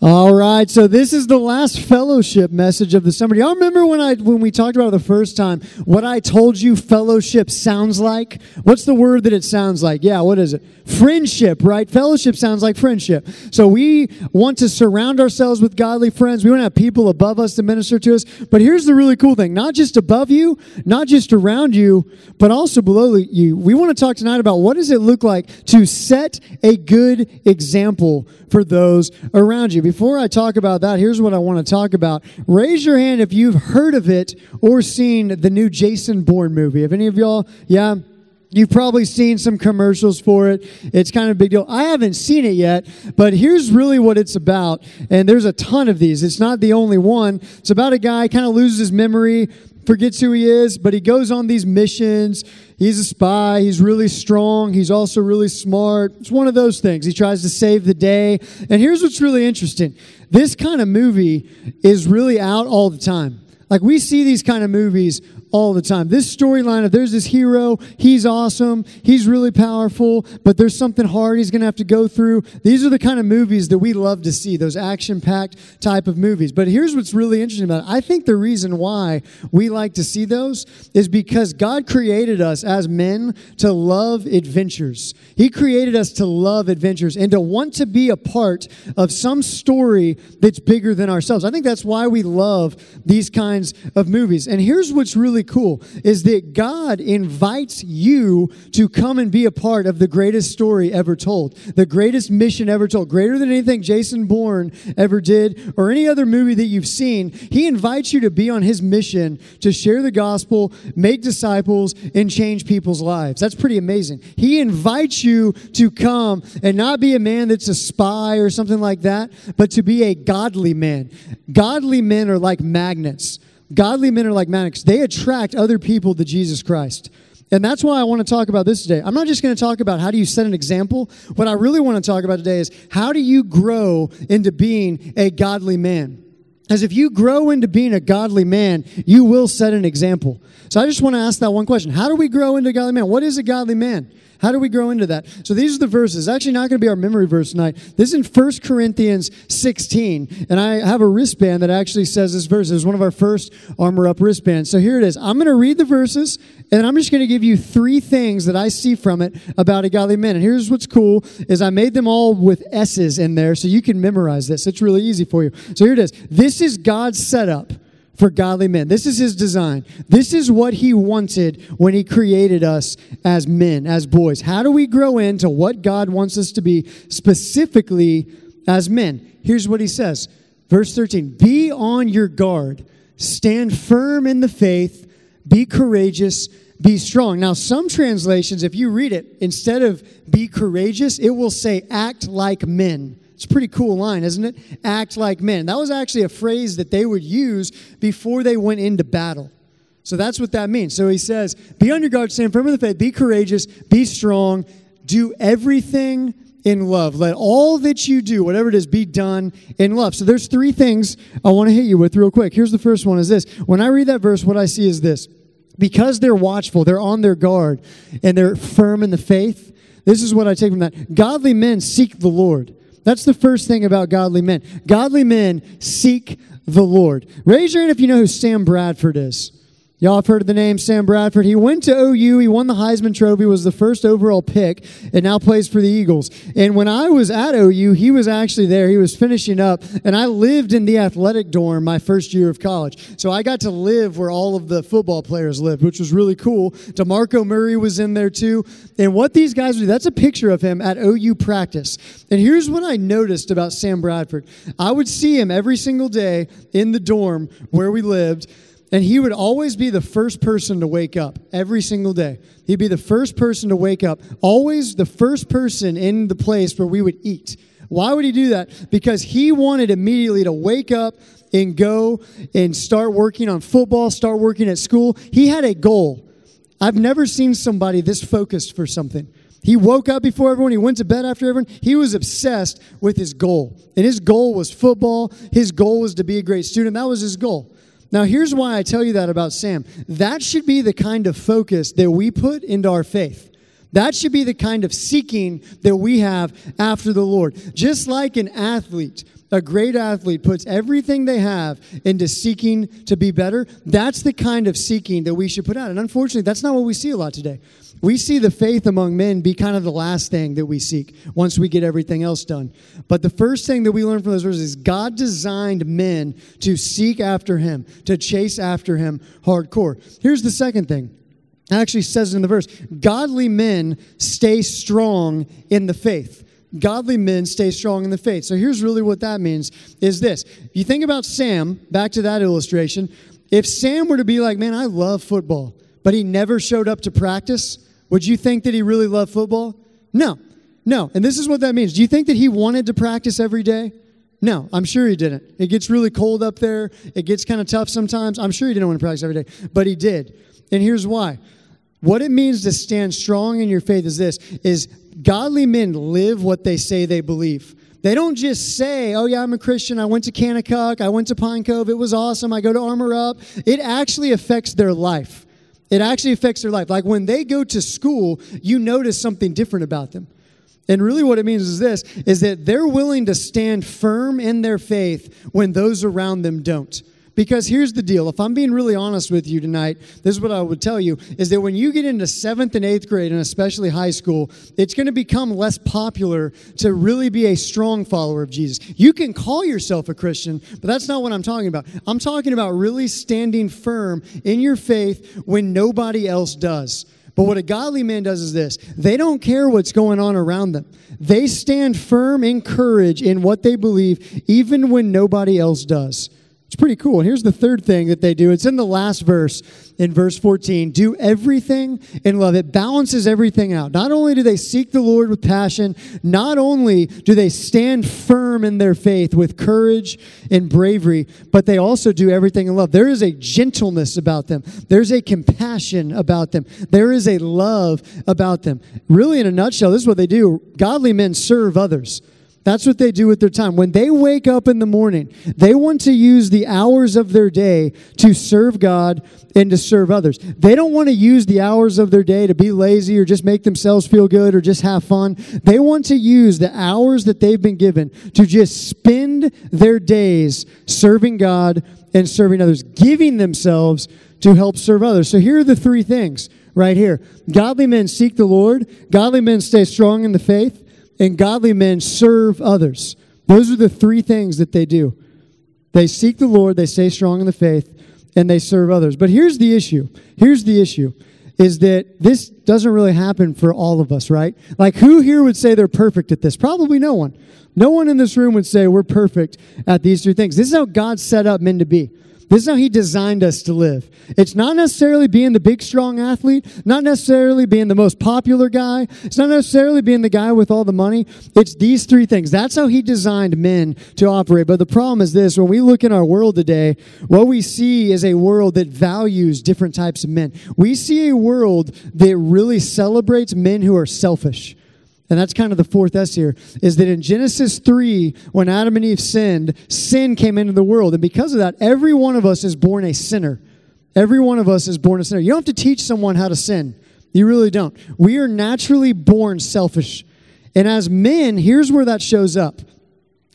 All right, so this is the last fellowship message of the summer. Y'all remember when I when we talked about it the first time what I told you fellowship sounds like? What's the word that it sounds like? Yeah, what is it? Friendship, right? Fellowship sounds like friendship. So we want to surround ourselves with godly friends. We want to have people above us to minister to us. But here's the really cool thing: not just above you, not just around you, but also below you. We want to talk tonight about what does it look like to set a good example for those around you. Before I talk about that, here's what I want to talk about. Raise your hand if you've heard of it or seen the new Jason Bourne movie. Have any of y'all, yeah? You've probably seen some commercials for it. It's kind of a big deal. I haven't seen it yet, but here's really what it's about. And there's a ton of these. It's not the only one. It's about a guy kind of loses his memory, forgets who he is, but he goes on these missions. He's a spy. He's really strong. He's also really smart. It's one of those things. He tries to save the day. And here's what's really interesting this kind of movie is really out all the time. Like we see these kind of movies all the time. This storyline of there's this hero, he's awesome, he's really powerful, but there's something hard he's going to have to go through. These are the kind of movies that we love to see, those action packed type of movies. But here's what's really interesting about it. I think the reason why we like to see those is because God created us as men to love adventures. He created us to love adventures and to want to be a part of some story that's bigger than ourselves. I think that's why we love these kinds of movies. And here's what's really really cool is that God invites you to come and be a part of the greatest story ever told, the greatest mission ever told, greater than anything Jason Bourne ever did or any other movie that you've seen. He invites you to be on his mission to share the gospel, make disciples, and change people's lives. That's pretty amazing. He invites you to come and not be a man that's a spy or something like that, but to be a godly man. Godly men are like magnets. Godly men are like magnets. They attract other people to Jesus Christ. And that's why I want to talk about this today. I'm not just going to talk about how do you set an example. What I really want to talk about today is how do you grow into being a godly man? As if you grow into being a godly man, you will set an example. So I just want to ask that one question. How do we grow into a godly man? What is a godly man? How do we grow into that? So these are the verses. Actually, not going to be our memory verse tonight. This is in 1 Corinthians 16. And I have a wristband that actually says this verse. It's one of our first armor up wristbands. So here it is. I'm going to read the verses, and I'm just going to give you three things that I see from it about a godly man. And here's what's cool is I made them all with S's in there so you can memorize this. It's really easy for you. So here it is. This is God's setup for godly men. This is his design. This is what he wanted when he created us as men, as boys. How do we grow into what God wants us to be specifically as men? Here's what he says. Verse 13 Be on your guard, stand firm in the faith, be courageous, be strong. Now, some translations, if you read it, instead of be courageous, it will say act like men. It's a pretty cool line, isn't it? Act like men. That was actually a phrase that they would use before they went into battle. So that's what that means. So he says, Be on your guard, stand firm in the faith, be courageous, be strong, do everything in love. Let all that you do, whatever it is, be done in love. So there's three things I want to hit you with real quick. Here's the first one is this. When I read that verse, what I see is this. Because they're watchful, they're on their guard, and they're firm in the faith, this is what I take from that. Godly men seek the Lord. That's the first thing about godly men. Godly men seek the Lord. Raise your hand if you know who Sam Bradford is. Y'all have heard of the name Sam Bradford. He went to OU. He won the Heisman Trophy, was the first overall pick, and now plays for the Eagles. And when I was at OU, he was actually there. He was finishing up, and I lived in the athletic dorm my first year of college. So I got to live where all of the football players lived, which was really cool. DeMarco Murray was in there too. And what these guys do, that's a picture of him at OU practice. And here's what I noticed about Sam Bradford I would see him every single day in the dorm where we lived and he would always be the first person to wake up every single day. He'd be the first person to wake up, always the first person in the place where we would eat. Why would he do that? Because he wanted immediately to wake up and go and start working on football, start working at school. He had a goal. I've never seen somebody this focused for something. He woke up before everyone. He went to bed after everyone. He was obsessed with his goal. And his goal was football. His goal was to be a great student. That was his goal. Now, here's why I tell you that about Sam. That should be the kind of focus that we put into our faith. That should be the kind of seeking that we have after the Lord. Just like an athlete a great athlete puts everything they have into seeking to be better, that's the kind of seeking that we should put out. And unfortunately, that's not what we see a lot today. We see the faith among men be kind of the last thing that we seek once we get everything else done. But the first thing that we learn from those verses is God designed men to seek after Him, to chase after Him hardcore. Here's the second thing. It actually says in the verse godly men stay strong in the faith godly men stay strong in the faith. So here's really what that means is this. If you think about Sam, back to that illustration, if Sam were to be like, "Man, I love football," but he never showed up to practice, would you think that he really loved football? No. No. And this is what that means. Do you think that he wanted to practice every day? No, I'm sure he didn't. It gets really cold up there. It gets kind of tough sometimes. I'm sure he didn't want to practice every day, but he did. And here's why. What it means to stand strong in your faith is this is godly men live what they say they believe. They don't just say, oh, yeah, I'm a Christian. I went to Kanakuk. I went to Pine Cove. It was awesome. I go to Armor Up. It actually affects their life. It actually affects their life. Like when they go to school, you notice something different about them. And really what it means is this is that they're willing to stand firm in their faith when those around them don't. Because here's the deal. If I'm being really honest with you tonight, this is what I would tell you is that when you get into seventh and eighth grade, and especially high school, it's going to become less popular to really be a strong follower of Jesus. You can call yourself a Christian, but that's not what I'm talking about. I'm talking about really standing firm in your faith when nobody else does. But what a godly man does is this they don't care what's going on around them. They stand firm in courage in what they believe, even when nobody else does. It's pretty cool. Here's the third thing that they do. It's in the last verse, in verse 14. Do everything in love. It balances everything out. Not only do they seek the Lord with passion, not only do they stand firm in their faith with courage and bravery, but they also do everything in love. There is a gentleness about them, there's a compassion about them, there is a love about them. Really, in a nutshell, this is what they do godly men serve others. That's what they do with their time. When they wake up in the morning, they want to use the hours of their day to serve God and to serve others. They don't want to use the hours of their day to be lazy or just make themselves feel good or just have fun. They want to use the hours that they've been given to just spend their days serving God and serving others, giving themselves to help serve others. So here are the three things right here. Godly men seek the Lord. Godly men stay strong in the faith and godly men serve others. Those are the three things that they do. They seek the Lord, they stay strong in the faith, and they serve others. But here's the issue. Here's the issue is that this doesn't really happen for all of us, right? Like, who here would say they're perfect at this? Probably no one. No one in this room would say we're perfect at these three things. This is how God set up men to be. This is how he designed us to live. It's not necessarily being the big, strong athlete, not necessarily being the most popular guy, it's not necessarily being the guy with all the money. It's these three things. That's how he designed men to operate. But the problem is this when we look in our world today, what we see is a world that values different types of men. We see a world that really celebrates men who are selfish. And that's kind of the fourth S here, is that in Genesis 3, when Adam and Eve sinned, sin came into the world. And because of that, every one of us is born a sinner. Every one of us is born a sinner. You don't have to teach someone how to sin. You really don't. We are naturally born selfish. And as men, here's where that shows up.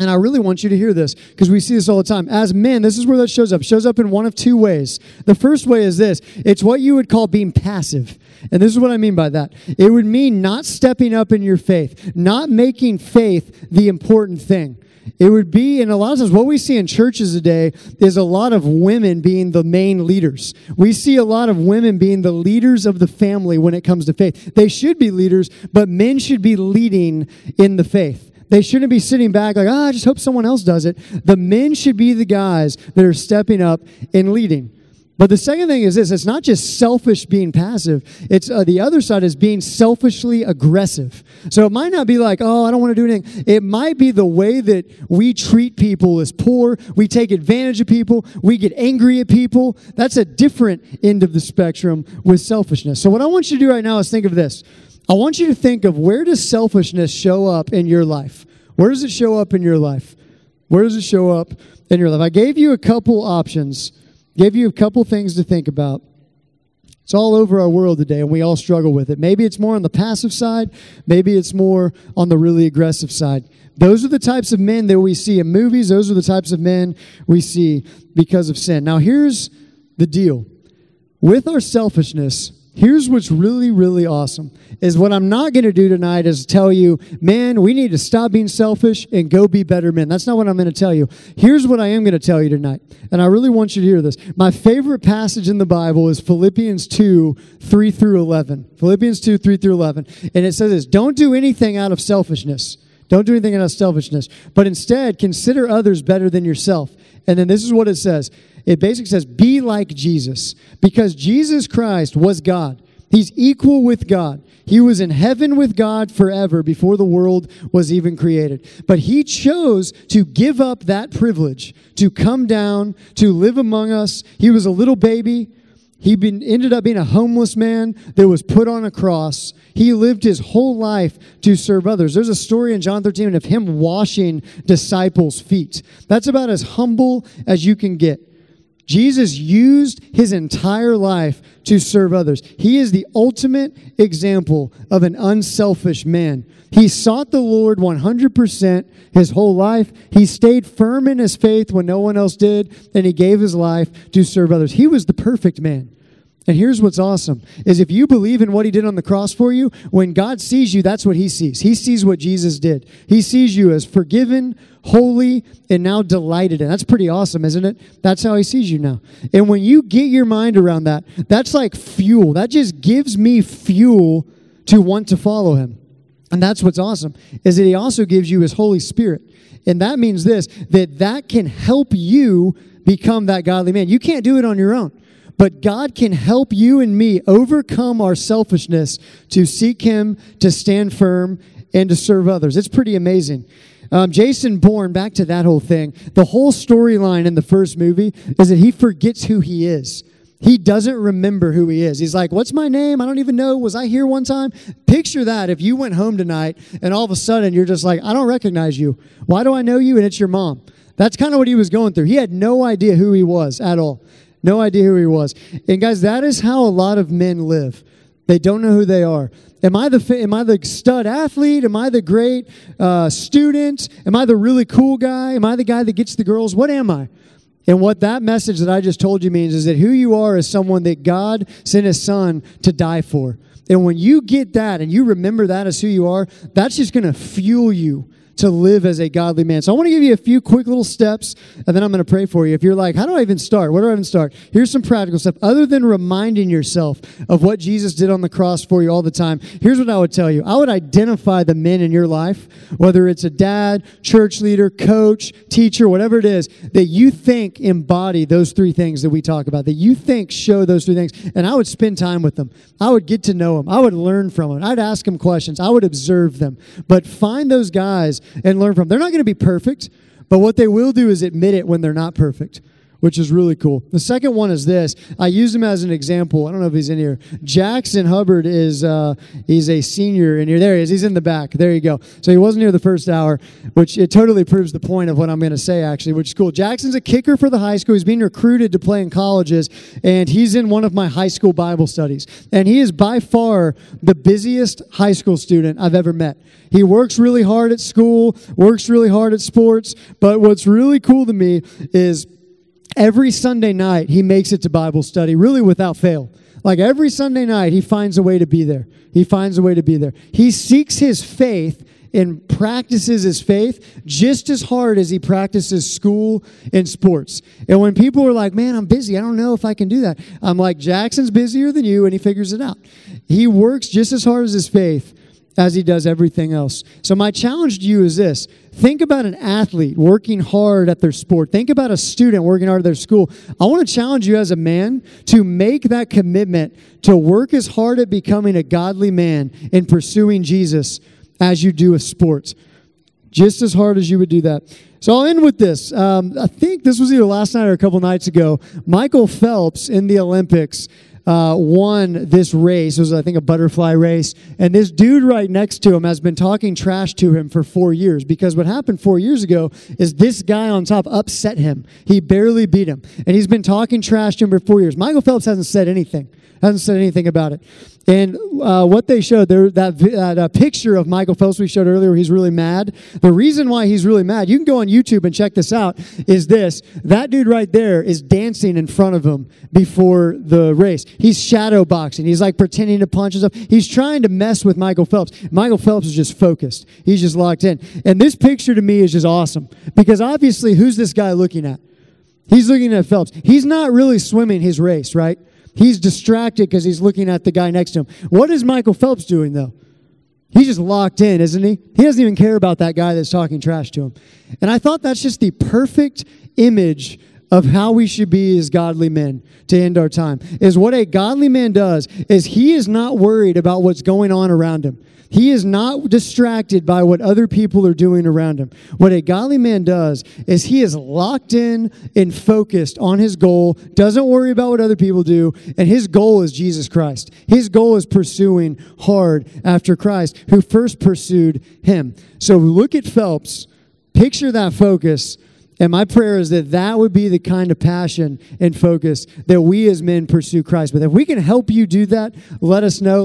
And I really want you to hear this because we see this all the time. As men, this is where that shows up. It shows up in one of two ways. The first way is this it's what you would call being passive. And this is what I mean by that. It would mean not stepping up in your faith, not making faith the important thing. It would be, and a lot of times, what we see in churches today is a lot of women being the main leaders. We see a lot of women being the leaders of the family when it comes to faith. They should be leaders, but men should be leading in the faith. They shouldn't be sitting back like, ah, oh, I just hope someone else does it. The men should be the guys that are stepping up and leading. But the second thing is this it's not just selfish being passive, it's uh, the other side is being selfishly aggressive. So it might not be like, oh, I don't want to do anything. It might be the way that we treat people as poor, we take advantage of people, we get angry at people. That's a different end of the spectrum with selfishness. So what I want you to do right now is think of this. I want you to think of where does selfishness show up in your life? Where does it show up in your life? Where does it show up in your life? I gave you a couple options gave you a couple things to think about. It's all over our world today, and we all struggle with it. Maybe it's more on the passive side, maybe it's more on the really aggressive side. Those are the types of men that we see in movies. Those are the types of men we see because of sin. Now, here's the deal with our selfishness, here's what's really, really awesome is what I'm not going to do tonight is tell you, man, we need to stop being selfish and go be better men. That's not what I'm going to tell you. Here's what I am going to tell you tonight. And I really want you to hear this. My favorite passage in the Bible is Philippians 2, 3 through 11. Philippians 2, 3 through 11. And it says this Don't do anything out of selfishness. Don't do anything out of selfishness, but instead consider others better than yourself. And then this is what it says it basically says, be like Jesus. Because Jesus Christ was God. He's equal with God. He was in heaven with God forever before the world was even created. But he chose to give up that privilege, to come down, to live among us. He was a little baby. He been, ended up being a homeless man that was put on a cross. He lived his whole life to serve others. There's a story in John 13 of him washing disciples' feet. That's about as humble as you can get. Jesus used his entire life to serve others. He is the ultimate example of an unselfish man. He sought the Lord 100% his whole life. He stayed firm in his faith when no one else did, and he gave his life to serve others. He was the perfect man. And here's what's awesome is if you believe in what he did on the cross for you, when God sees you, that's what he sees. He sees what Jesus did. He sees you as forgiven, holy, and now delighted in. That's pretty awesome, isn't it? That's how he sees you now. And when you get your mind around that, that's like fuel. That just gives me fuel to want to follow him. And that's what's awesome is that he also gives you his Holy Spirit. And that means this that that can help you become that godly man. You can't do it on your own. But God can help you and me overcome our selfishness to seek Him, to stand firm, and to serve others. It's pretty amazing. Um, Jason Bourne, back to that whole thing. The whole storyline in the first movie is that he forgets who he is. He doesn't remember who he is. He's like, What's my name? I don't even know. Was I here one time? Picture that if you went home tonight and all of a sudden you're just like, I don't recognize you. Why do I know you? And it's your mom. That's kind of what he was going through. He had no idea who he was at all. No idea who he was. And guys, that is how a lot of men live. They don't know who they are. Am I the am I the stud athlete? Am I the great uh, student? Am I the really cool guy? Am I the guy that gets the girls? What am I? And what that message that I just told you means is that who you are is someone that God sent His Son to die for. And when you get that and you remember that as who you are, that's just going to fuel you to live as a godly man. So I want to give you a few quick little steps, and then I'm going to pray for you. If you're like, how do I even start? Where do I even start? Here's some practical stuff. Other than reminding yourself of what Jesus did on the cross for you all the time, here's what I would tell you. I would identify the men in your life, whether it's a dad, church leader, coach, teacher, whatever it is, that you think embody those three things that we talk about, that you think show those three things. And I would spend time with them. I would get to know them. I would learn from them. I'd ask them questions. I would observe them. But find those guys and learn from. They're not going to be perfect, but what they will do is admit it when they're not perfect which is really cool. The second one is this. I use him as an example. I don't know if he's in here. Jackson Hubbard is uh, he's a senior in here. There he is. He's in the back. There you go. So he wasn't here the first hour, which it totally proves the point of what I'm going to say actually, which is cool. Jackson's a kicker for the high school. He's being recruited to play in colleges, and he's in one of my high school Bible studies. And he is by far the busiest high school student I've ever met. He works really hard at school, works really hard at sports, but what's really cool to me is every Sunday night, he makes it to Bible study, really without fail. Like every Sunday night, he finds a way to be there. He finds a way to be there. He seeks his faith and practices his faith just as hard as he practices school and sports. And when people are like, man, I'm busy, I don't know if I can do that, I'm like, Jackson's busier than you, and he figures it out. He works just as hard as his faith as he does everything else. So, my challenge to you is this think about an athlete working hard at their sport, think about a student working hard at their school. I want to challenge you as a man to make that commitment to work as hard at becoming a godly man in pursuing Jesus as you do with sports. Just as hard as you would do that. So I'll end with this. Um, I think this was either last night or a couple nights ago. Michael Phelps in the Olympics uh, won this race. It was, I think, a butterfly race. And this dude right next to him has been talking trash to him for four years because what happened four years ago is this guy on top upset him. He barely beat him. And he's been talking trash to him for four years. Michael Phelps hasn't said anything, hasn't said anything about it. And uh, what they showed, there, that, that uh, picture of Michael Phelps we showed earlier, he's really mad. The reason why he's really mad, you can go on YouTube and check this out, is this. That dude right there is dancing in front of him before the race. He's shadow boxing. He's like pretending to punch stuff. He's trying to mess with Michael Phelps. Michael Phelps is just focused. He's just locked in. And this picture to me is just awesome because obviously, who's this guy looking at? He's looking at Phelps. He's not really swimming his race, right? He's distracted because he's looking at the guy next to him. What is Michael Phelps doing, though? He's just locked in, isn't he? He doesn't even care about that guy that's talking trash to him. And I thought that's just the perfect image of how we should be as godly men to end our time. Is what a godly man does is he is not worried about what's going on around him. He is not distracted by what other people are doing around him. What a godly man does is he is locked in and focused on his goal, doesn't worry about what other people do, and his goal is Jesus Christ. His goal is pursuing hard after Christ, who first pursued him. So look at Phelps, picture that focus. And my prayer is that that would be the kind of passion and focus that we as men pursue Christ. But if we can help you do that, let us know.